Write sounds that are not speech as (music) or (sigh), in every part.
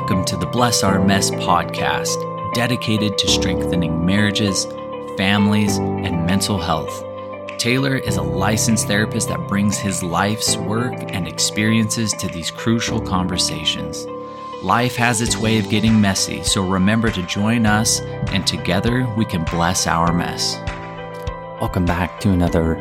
Welcome to the Bless Our Mess podcast, dedicated to strengthening marriages, families, and mental health. Taylor is a licensed therapist that brings his life's work and experiences to these crucial conversations. Life has its way of getting messy, so remember to join us, and together we can bless our mess. Welcome back to another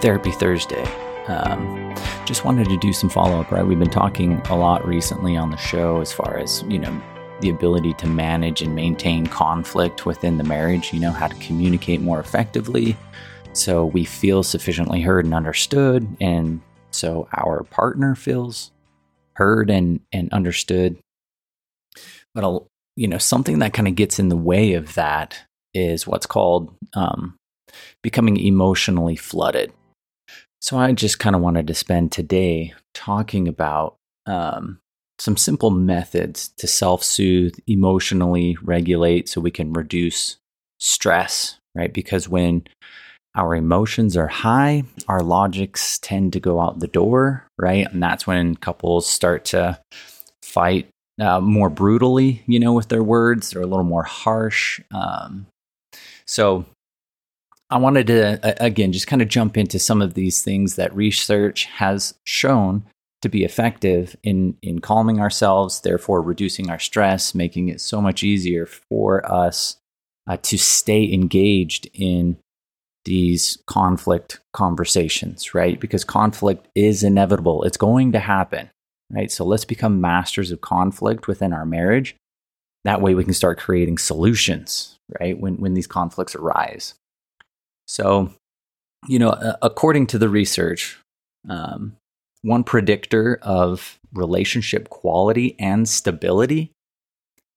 Therapy Thursday. Um, just wanted to do some follow up, right? We've been talking a lot recently on the show as far as, you know, the ability to manage and maintain conflict within the marriage, you know, how to communicate more effectively so we feel sufficiently heard and understood. And so our partner feels heard and, and understood. But, you know, something that kind of gets in the way of that is what's called um, becoming emotionally flooded. So I just kind of wanted to spend today talking about um, some simple methods to self soothe, emotionally regulate so we can reduce stress, right? Because when our emotions are high, our logics tend to go out the door, right? And that's when couples start to fight uh, more brutally, you know, with their words. They're a little more harsh. Um, so I wanted to, again, just kind of jump into some of these things that research has shown to be effective in, in calming ourselves, therefore reducing our stress, making it so much easier for us uh, to stay engaged in these conflict conversations, right? Because conflict is inevitable, it's going to happen, right? So let's become masters of conflict within our marriage. That way we can start creating solutions, right? When, when these conflicts arise. So, you know, according to the research, um, one predictor of relationship quality and stability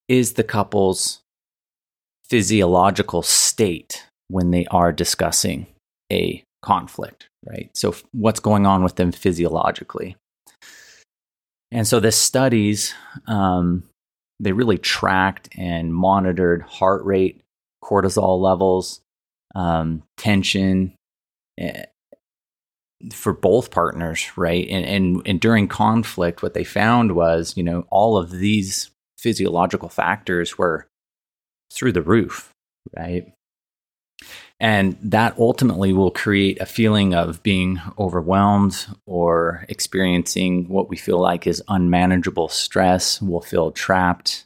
is the couple's physiological state when they are discussing a conflict, right? So, what's going on with them physiologically? And so, the studies, um, they really tracked and monitored heart rate, cortisol levels, um, tension eh, for both partners, right? And, and and during conflict, what they found was, you know, all of these physiological factors were through the roof, right? And that ultimately will create a feeling of being overwhelmed or experiencing what we feel like is unmanageable stress. We'll feel trapped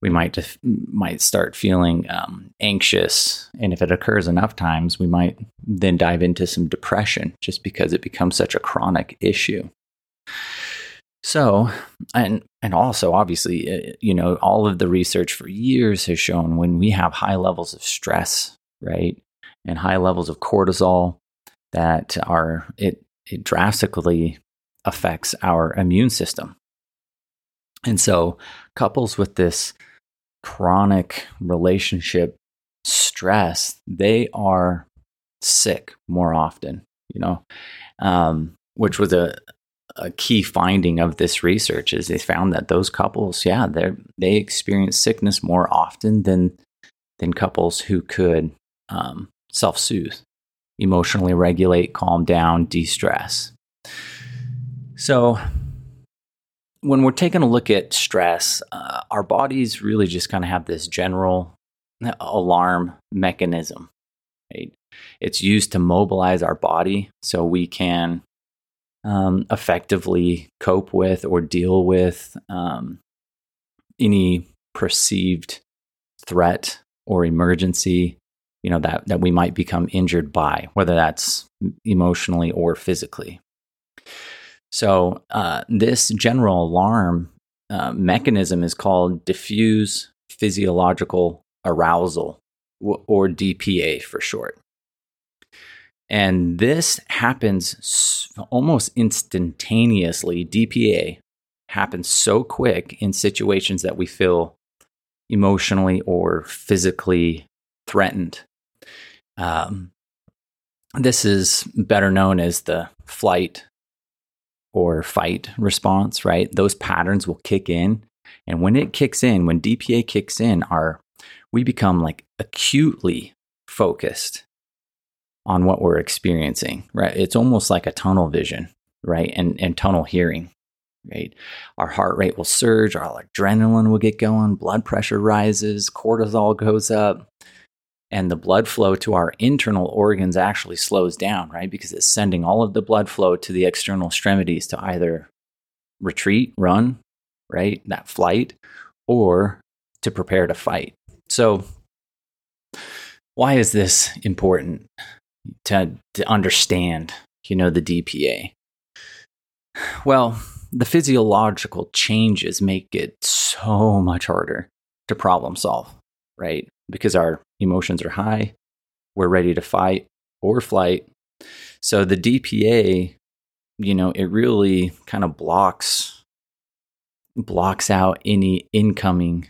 we might def- might start feeling um, anxious, and if it occurs enough times, we might then dive into some depression just because it becomes such a chronic issue. So, and and also obviously, uh, you know, all of the research for years has shown when we have high levels of stress, right, and high levels of cortisol, that are it it drastically affects our immune system. And so, couples with this chronic relationship stress, they are sick more often, you know, um, which was a, a key finding of this research is they found that those couples, yeah, they they experience sickness more often than than couples who could um, self soothe, emotionally regulate, calm down, de stress. So when we're taking a look at stress, uh, our bodies really just kind of have this general alarm mechanism. Right? It's used to mobilize our body so we can um, effectively cope with or deal with um, any perceived threat or emergency you know that that we might become injured by whether that's emotionally or physically so, uh, this general alarm uh, mechanism is called diffuse physiological arousal, or DPA for short. And this happens almost instantaneously. DPA happens so quick in situations that we feel emotionally or physically threatened. Um, this is better known as the flight or fight response, right? Those patterns will kick in. And when it kicks in, when DPA kicks in, our we become like acutely focused on what we're experiencing, right? It's almost like a tunnel vision, right? And and tunnel hearing. right? Our heart rate will surge, our adrenaline will get going, blood pressure rises, cortisol goes up, and the blood flow to our internal organs actually slows down, right? Because it's sending all of the blood flow to the external extremities to either retreat, run, right? That flight, or to prepare to fight. So, why is this important to, to understand, you know, the DPA? Well, the physiological changes make it so much harder to problem solve, right? Because our emotions are high, we're ready to fight or flight. So the DPA, you know, it really kind of blocks blocks out any incoming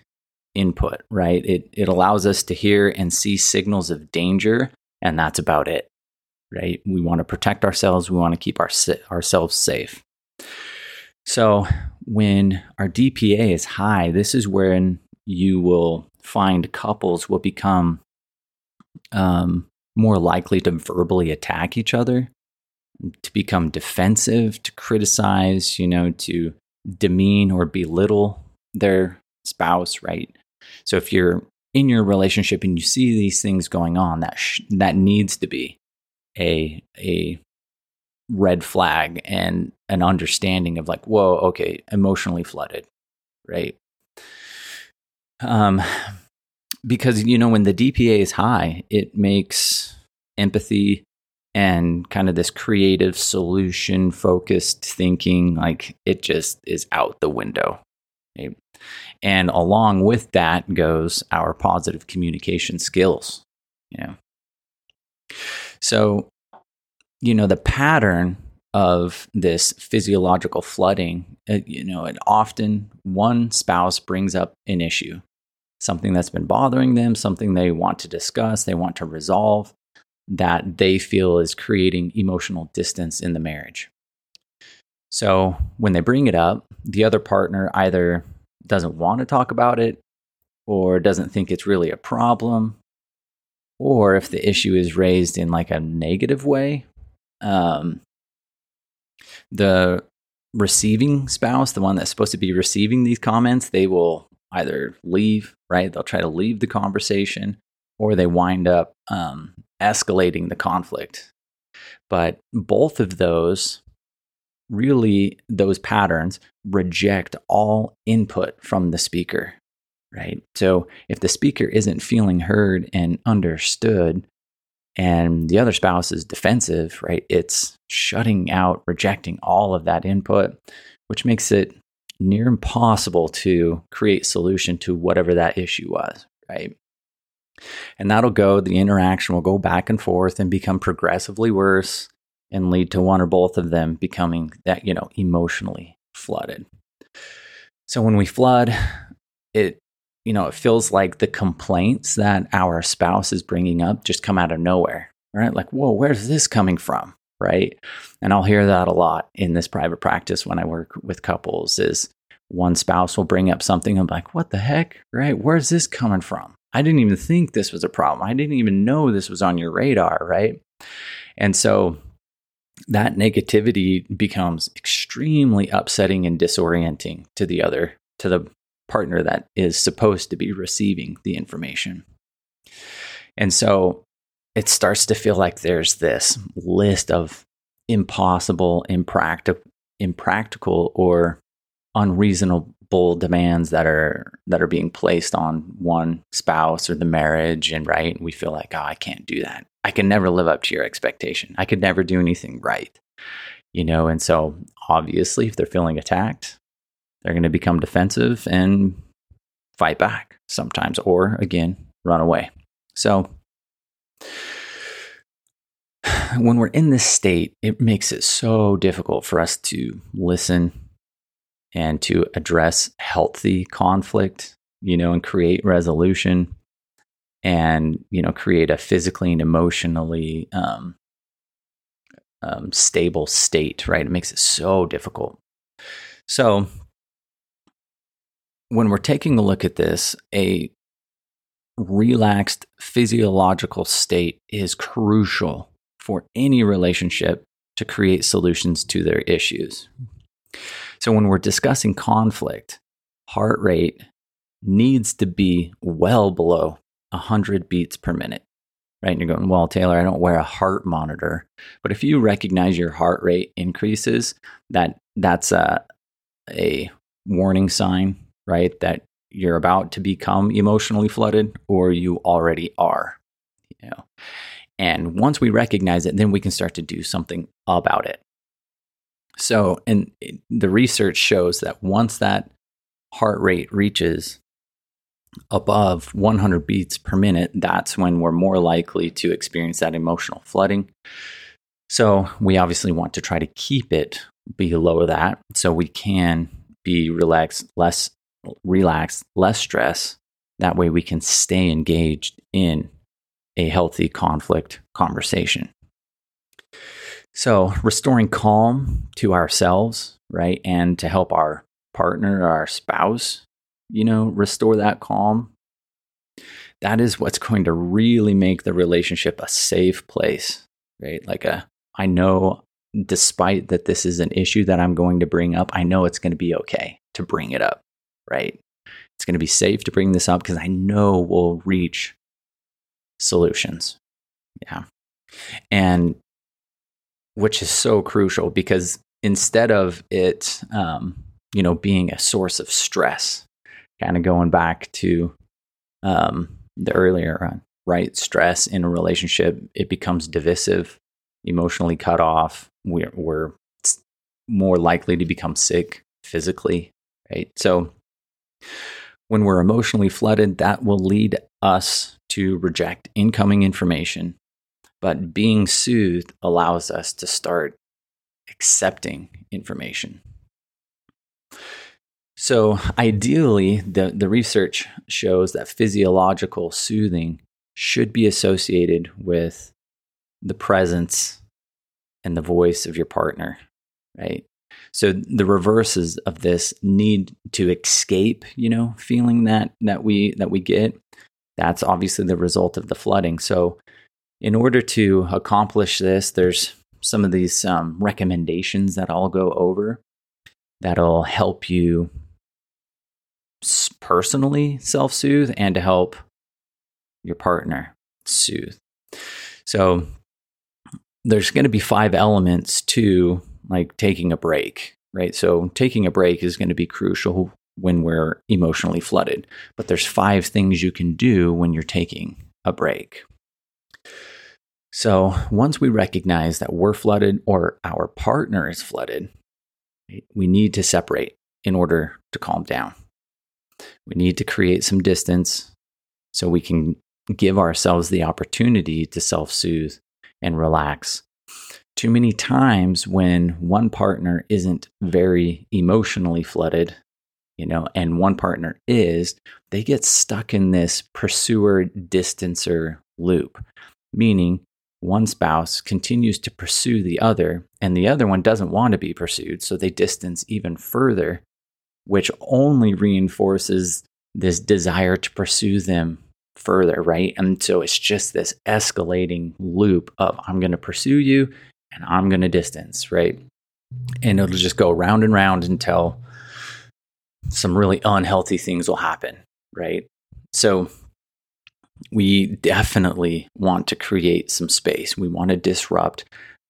input, right? It it allows us to hear and see signals of danger and that's about it. Right? We want to protect ourselves, we want to keep our ourselves safe. So, when our DPA is high, this is when you will find couples will become um, more likely to verbally attack each other, to become defensive, to criticize, you know, to demean or belittle their spouse, right? So if you're in your relationship and you see these things going on, that sh- that needs to be a a red flag and an understanding of like, whoa, okay, emotionally flooded, right? Um, because you know when the DPA is high, it makes empathy and kind of this creative solution focused thinking like it just is out the window right? and along with that goes our positive communication skills you know so you know the pattern of this physiological flooding uh, you know and often one spouse brings up an issue something that's been bothering them something they want to discuss they want to resolve that they feel is creating emotional distance in the marriage. So when they bring it up, the other partner either doesn't want to talk about it or doesn't think it's really a problem. Or if the issue is raised in like a negative way, um, the receiving spouse, the one that's supposed to be receiving these comments, they will either leave, right? They'll try to leave the conversation or they wind up um, escalating the conflict. But both of those really, those patterns reject all input from the speaker, right? So if the speaker isn't feeling heard and understood, and the other spouse is defensive, right? It's shutting out, rejecting all of that input, which makes it near impossible to create solution to whatever that issue was, right? And that'll go, the interaction will go back and forth and become progressively worse and lead to one or both of them becoming that, you know, emotionally flooded. So when we flood, it, you know, it feels like the complaints that our spouse is bringing up just come out of nowhere, right? Like, whoa, where's this coming from? Right. And I'll hear that a lot in this private practice when I work with couples is one spouse will bring up something. I'm like, what the heck? Right. Where's this coming from? I didn't even think this was a problem. I didn't even know this was on your radar, right? And so that negativity becomes extremely upsetting and disorienting to the other, to the partner that is supposed to be receiving the information. And so it starts to feel like there's this list of impossible, impractical, impractical or unreasonable demands that are that are being placed on one spouse or the marriage and right we feel like oh i can't do that. I can never live up to your expectation. I could never do anything right. You know and so obviously if they're feeling attacked they're going to become defensive and fight back sometimes or again run away. So (sighs) when we're in this state it makes it so difficult for us to listen and to address healthy conflict, you know, and create resolution and, you know, create a physically and emotionally um, um, stable state, right? It makes it so difficult. So, when we're taking a look at this, a relaxed physiological state is crucial for any relationship to create solutions to their issues. So when we're discussing conflict, heart rate needs to be well below 100 beats per minute. Right. And you're going, well, Taylor, I don't wear a heart monitor. But if you recognize your heart rate increases, that that's a, a warning sign, right? That you're about to become emotionally flooded or you already are. You know. And once we recognize it, then we can start to do something about it. So, and the research shows that once that heart rate reaches above 100 beats per minute, that's when we're more likely to experience that emotional flooding. So, we obviously want to try to keep it below that so we can be relaxed, less relaxed, less stress. That way, we can stay engaged in a healthy conflict conversation. So, restoring calm to ourselves, right? And to help our partner our spouse, you know, restore that calm. That is what's going to really make the relationship a safe place, right? Like a, I know despite that this is an issue that I'm going to bring up, I know it's going to be okay to bring it up, right? It's going to be safe to bring this up because I know we'll reach solutions. Yeah. And which is so crucial because instead of it, um, you know, being a source of stress, kind of going back to um, the earlier on, right? Stress in a relationship, it becomes divisive, emotionally cut off. We're, we're more likely to become sick physically, right? So when we're emotionally flooded, that will lead us to reject incoming information but being soothed allows us to start accepting information. So, ideally, the, the research shows that physiological soothing should be associated with the presence and the voice of your partner, right? So the reverses of this need to escape, you know, feeling that that we that we get. That's obviously the result of the flooding. So in order to accomplish this, there's some of these um, recommendations that I'll go over that'll help you personally self soothe and to help your partner soothe. So there's going to be five elements to like taking a break, right? So taking a break is going to be crucial when we're emotionally flooded, but there's five things you can do when you're taking a break. So once we recognize that we're flooded or our partner is flooded, we need to separate in order to calm down. We need to create some distance so we can give ourselves the opportunity to self soothe and relax. Too many times when one partner isn't very emotionally flooded, you know, and one partner is, they get stuck in this pursuer distancer loop, meaning one spouse continues to pursue the other, and the other one doesn't want to be pursued, so they distance even further, which only reinforces this desire to pursue them further, right? And so it's just this escalating loop of I'm going to pursue you and I'm going to distance, right? And it'll just go round and round until some really unhealthy things will happen, right? So we definitely want to create some space. We want to disrupt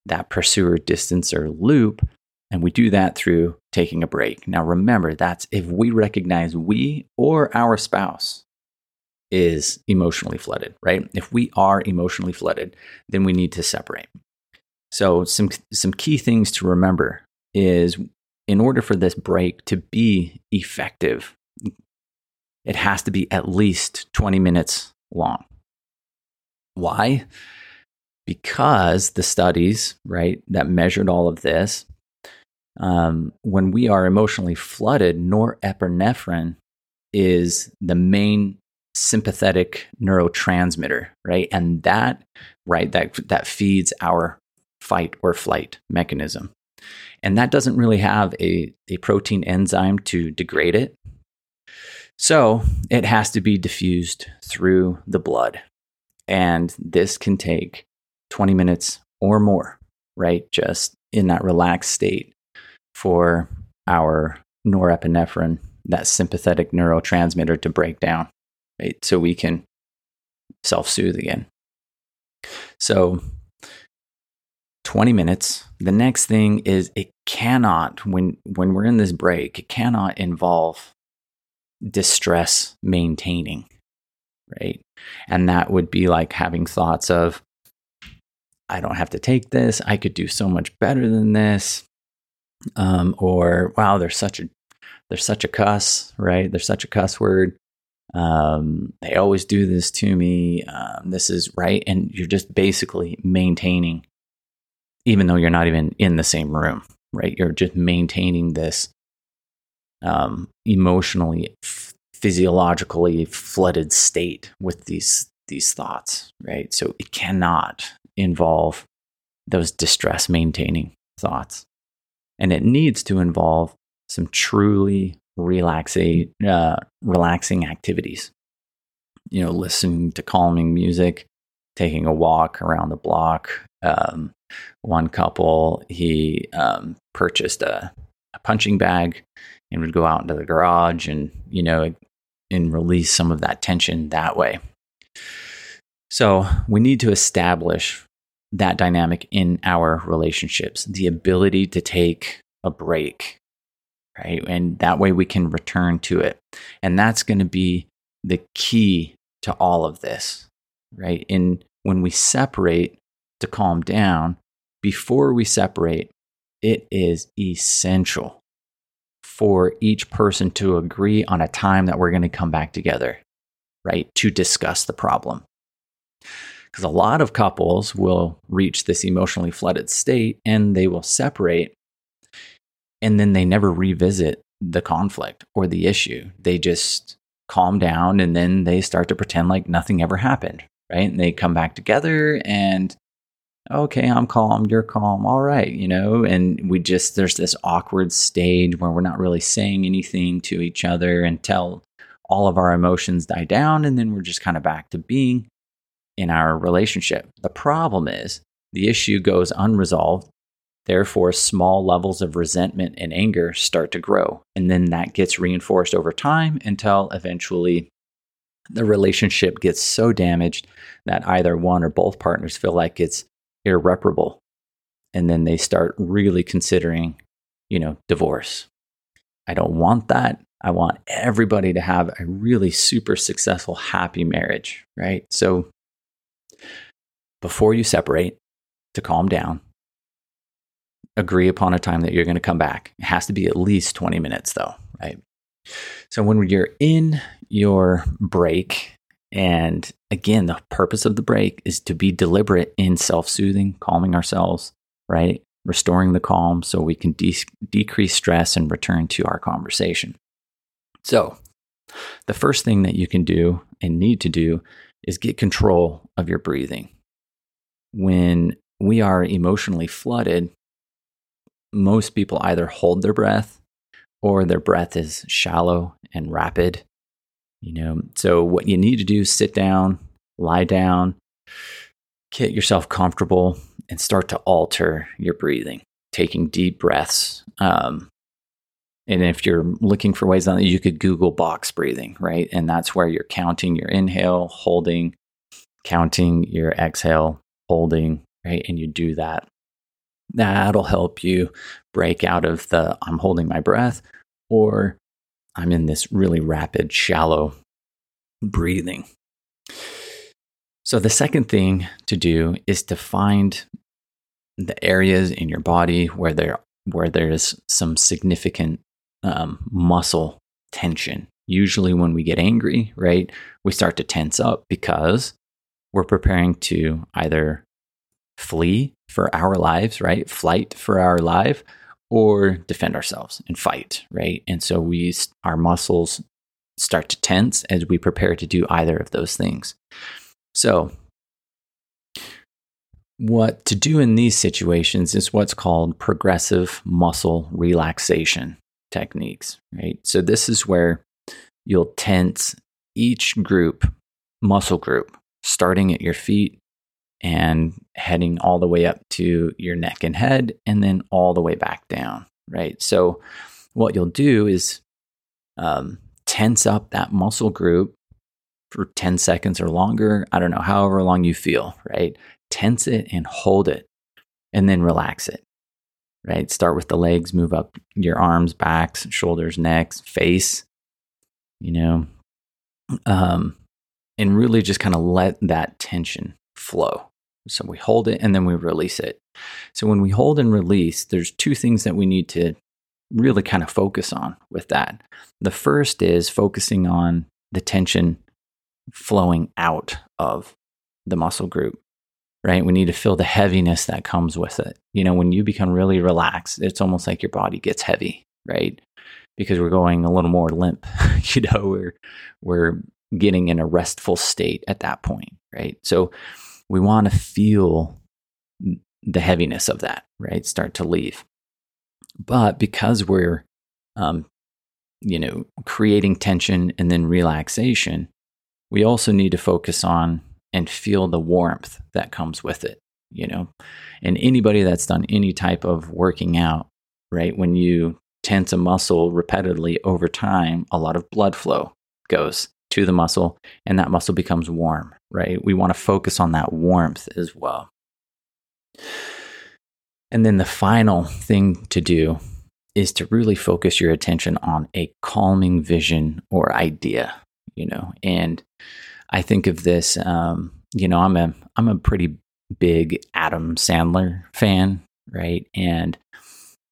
that pursuer distancer loop. And we do that through taking a break. Now, remember, that's if we recognize we or our spouse is emotionally flooded, right? If we are emotionally flooded, then we need to separate. So, some, some key things to remember is in order for this break to be effective, it has to be at least 20 minutes long. Why? Because the studies, right, that measured all of this, um, when we are emotionally flooded, norepinephrine is the main sympathetic neurotransmitter, right? And that, right, that, that feeds our fight or flight mechanism. And that doesn't really have a, a protein enzyme to degrade it. So it has to be diffused through the blood. And this can take 20 minutes or more, right? Just in that relaxed state for our norepinephrine, that sympathetic neurotransmitter, to break down, right? So we can self soothe again. So 20 minutes. The next thing is it cannot, when, when we're in this break, it cannot involve distress maintaining, right? And that would be like having thoughts of, I don't have to take this. I could do so much better than this. Um, or wow, there's such a there's such a cuss, right? There's such a cuss word. Um, they always do this to me. Um, this is right, and you're just basically maintaining, even though you're not even in the same room, right? You're just maintaining this um, emotionally, f- physiologically flooded state with these these thoughts, right? So it cannot involve those distress maintaining thoughts. And it needs to involve some truly relaxing, uh, relaxing activities. You know, listening to calming music, taking a walk around the block. Um, one couple, he um, purchased a, a punching bag and would go out into the garage and, you know, and release some of that tension that way. So we need to establish that dynamic in our relationships, the ability to take a break, right? And that way we can return to it. And that's going to be the key to all of this, right? In when we separate to calm down, before we separate, it is essential for each person to agree on a time that we're going to come back together, right? To discuss the problem. Because a lot of couples will reach this emotionally flooded state and they will separate and then they never revisit the conflict or the issue. They just calm down and then they start to pretend like nothing ever happened, right? And they come back together and okay, I'm calm, you're calm, all right, you know, and we just there's this awkward stage where we're not really saying anything to each other until all of our emotions die down and then we're just kind of back to being in our relationship. The problem is the issue goes unresolved. Therefore, small levels of resentment and anger start to grow. And then that gets reinforced over time until eventually the relationship gets so damaged that either one or both partners feel like it's irreparable. And then they start really considering, you know, divorce. I don't want that. I want everybody to have a really super successful, happy marriage, right? So before you separate to calm down. Agree upon a time that you're going to come back. It has to be at least 20 minutes, though, right? So when you're in your break, and again, the purpose of the break is to be deliberate in self soothing, calming ourselves, right? Restoring the calm so we can de- decrease stress and return to our conversation. So, the first thing that you can do and need to do is get control of your breathing when we are emotionally flooded, most people either hold their breath or their breath is shallow and rapid. You know, so what you need to do is sit down, lie down, get yourself comfortable, and start to alter your breathing, taking deep breaths. Um, and if you're looking for ways on that, you could Google box breathing, right? And that's where you're counting your inhale, holding, counting your exhale, holding, right? And you do that. That'll help you break out of the I'm holding my breath or I'm in this really rapid, shallow breathing. So, the second thing to do is to find the areas in your body where there where there's some significant um, muscle tension. Usually, when we get angry, right, we start to tense up because we're preparing to either flee for our lives, right? Flight for our life, or defend ourselves and fight, right? And so we, our muscles start to tense as we prepare to do either of those things. So, what to do in these situations is what's called progressive muscle relaxation techniques, right? So, this is where you'll tense each group, muscle group, starting at your feet and heading all the way up to your neck and head, and then all the way back down, right? So, what you'll do is um, tense up that muscle group for 10 seconds or longer. I don't know, however long you feel, right? Tense it and hold it and then relax it, right? Start with the legs, move up your arms, backs, shoulders, necks, face, you know, um, and really just kind of let that tension flow. So we hold it and then we release it. So when we hold and release, there's two things that we need to really kind of focus on with that. The first is focusing on the tension flowing out of the muscle group, right? We need to feel the heaviness that comes with it. You know, when you become really relaxed, it's almost like your body gets heavy, right? Because we're going a little more limp, (laughs) you know, we're, we're getting in a restful state at that point, right? So we want to feel the heaviness of that, right? Start to leave. But because we're, um, you know, creating tension and then relaxation, we also need to focus on and feel the warmth that comes with it, you know. And anybody that's done any type of working out, right, when you tense a muscle repeatedly over time, a lot of blood flow goes to the muscle and that muscle becomes warm, right? We want to focus on that warmth as well. And then the final thing to do is to really focus your attention on a calming vision or idea, you know. And I think of this, um, you know, I'm a I'm a pretty big Adam Sandler fan, right? And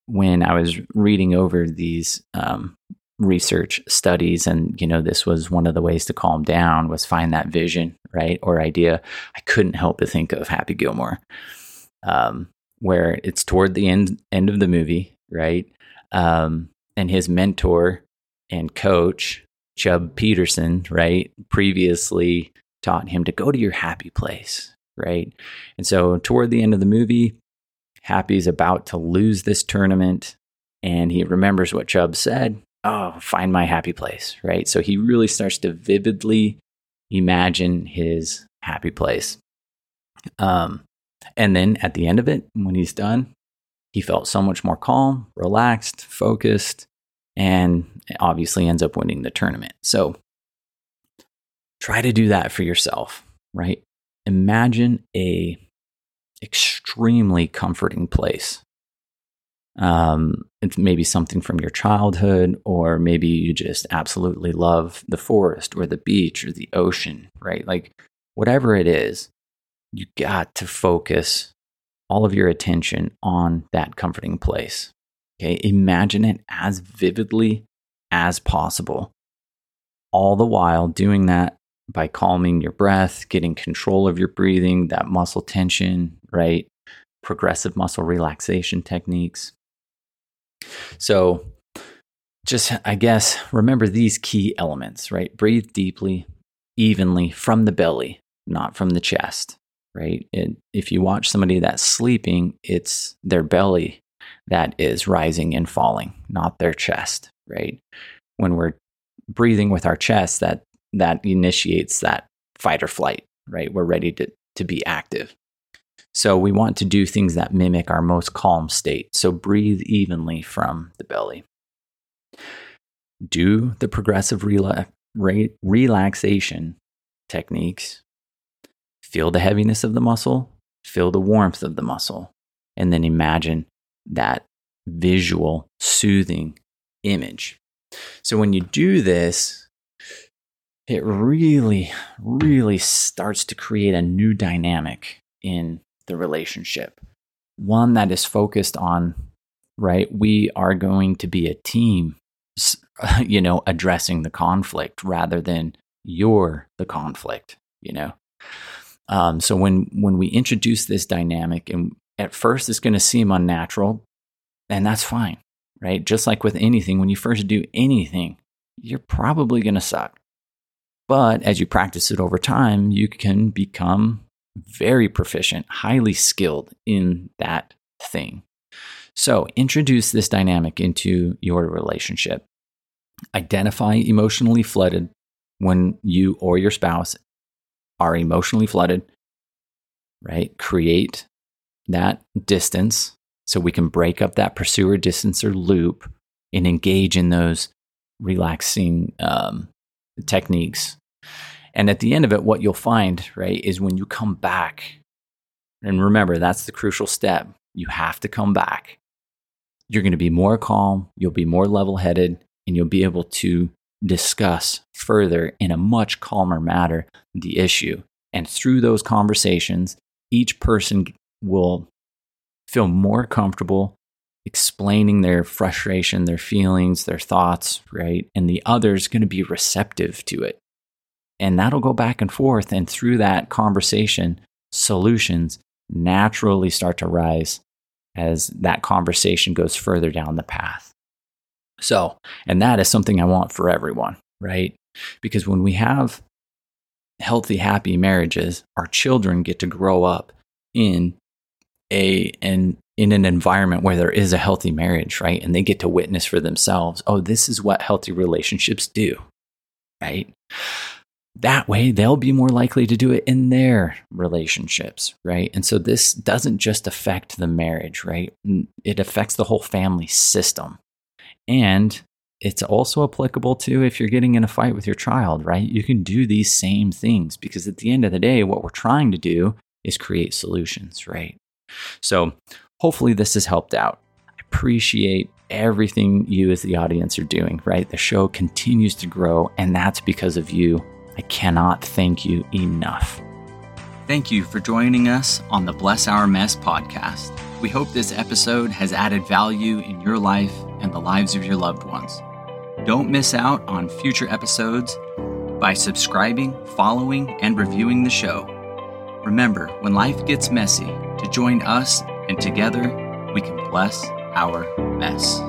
when I was reading over these um, research studies and you know this was one of the ways to calm down was find that vision right or idea. I couldn't help but think of happy gilmore um, where it's toward the end end of the movie right? Um, and his mentor and coach chub peterson right previously taught him to go to your happy place right? And so toward the end of the movie happy's about to lose this tournament and he remembers what Chub said oh, find my happy place, right? So he really starts to vividly imagine his happy place. Um, and then at the end of it, when he's done, he felt so much more calm, relaxed, focused, and obviously ends up winning the tournament. So try to do that for yourself, right? Imagine a extremely comforting place um, it's maybe something from your childhood, or maybe you just absolutely love the forest or the beach or the ocean, right? Like whatever it is, you got to focus all of your attention on that comforting place. Okay. Imagine it as vividly as possible. All the while doing that by calming your breath, getting control of your breathing, that muscle tension, right? Progressive muscle relaxation techniques. So, just, I guess, remember these key elements, right? Breathe deeply, evenly from the belly, not from the chest, right? And if you watch somebody that's sleeping, it's their belly that is rising and falling, not their chest, right? When we're breathing with our chest, that that initiates that fight or flight, right? We're ready to, to be active. So we want to do things that mimic our most calm state. So breathe evenly from the belly. Do the progressive rela- re- relaxation techniques. Feel the heaviness of the muscle, feel the warmth of the muscle, and then imagine that visual, soothing image. So when you do this, it really, really starts to create a new dynamic in the relationship. One that is focused on, right, we are going to be a team, (laughs) you know, addressing the conflict rather than you're the conflict, you know. Um, so when when we introduce this dynamic, and at first it's going to seem unnatural, and that's fine, right? Just like with anything, when you first do anything, you're probably going to suck. But as you practice it over time, you can become very proficient, highly skilled in that thing. So introduce this dynamic into your relationship. Identify emotionally flooded when you or your spouse are emotionally flooded, right? Create that distance so we can break up that pursuer distancer loop and engage in those relaxing um, techniques. And at the end of it, what you'll find, right, is when you come back, and remember, that's the crucial step. You have to come back. You're going to be more calm, you'll be more level headed, and you'll be able to discuss further in a much calmer manner the issue. And through those conversations, each person will feel more comfortable explaining their frustration, their feelings, their thoughts, right? And the other's going to be receptive to it. And that'll go back and forth. And through that conversation, solutions naturally start to rise as that conversation goes further down the path. So, and that is something I want for everyone, right? Because when we have healthy, happy marriages, our children get to grow up in a an in an environment where there is a healthy marriage, right? And they get to witness for themselves, oh, this is what healthy relationships do, right? That way, they'll be more likely to do it in their relationships, right? And so this doesn't just affect the marriage, right? It affects the whole family system. And it's also applicable to if you're getting in a fight with your child, right? You can do these same things because at the end of the day, what we're trying to do is create solutions, right? So hopefully this has helped out. I appreciate everything you as the audience are doing, right? The show continues to grow, and that's because of you. I cannot thank you enough. Thank you for joining us on the Bless Our Mess podcast. We hope this episode has added value in your life and the lives of your loved ones. Don't miss out on future episodes by subscribing, following, and reviewing the show. Remember, when life gets messy, to join us and together we can bless our mess.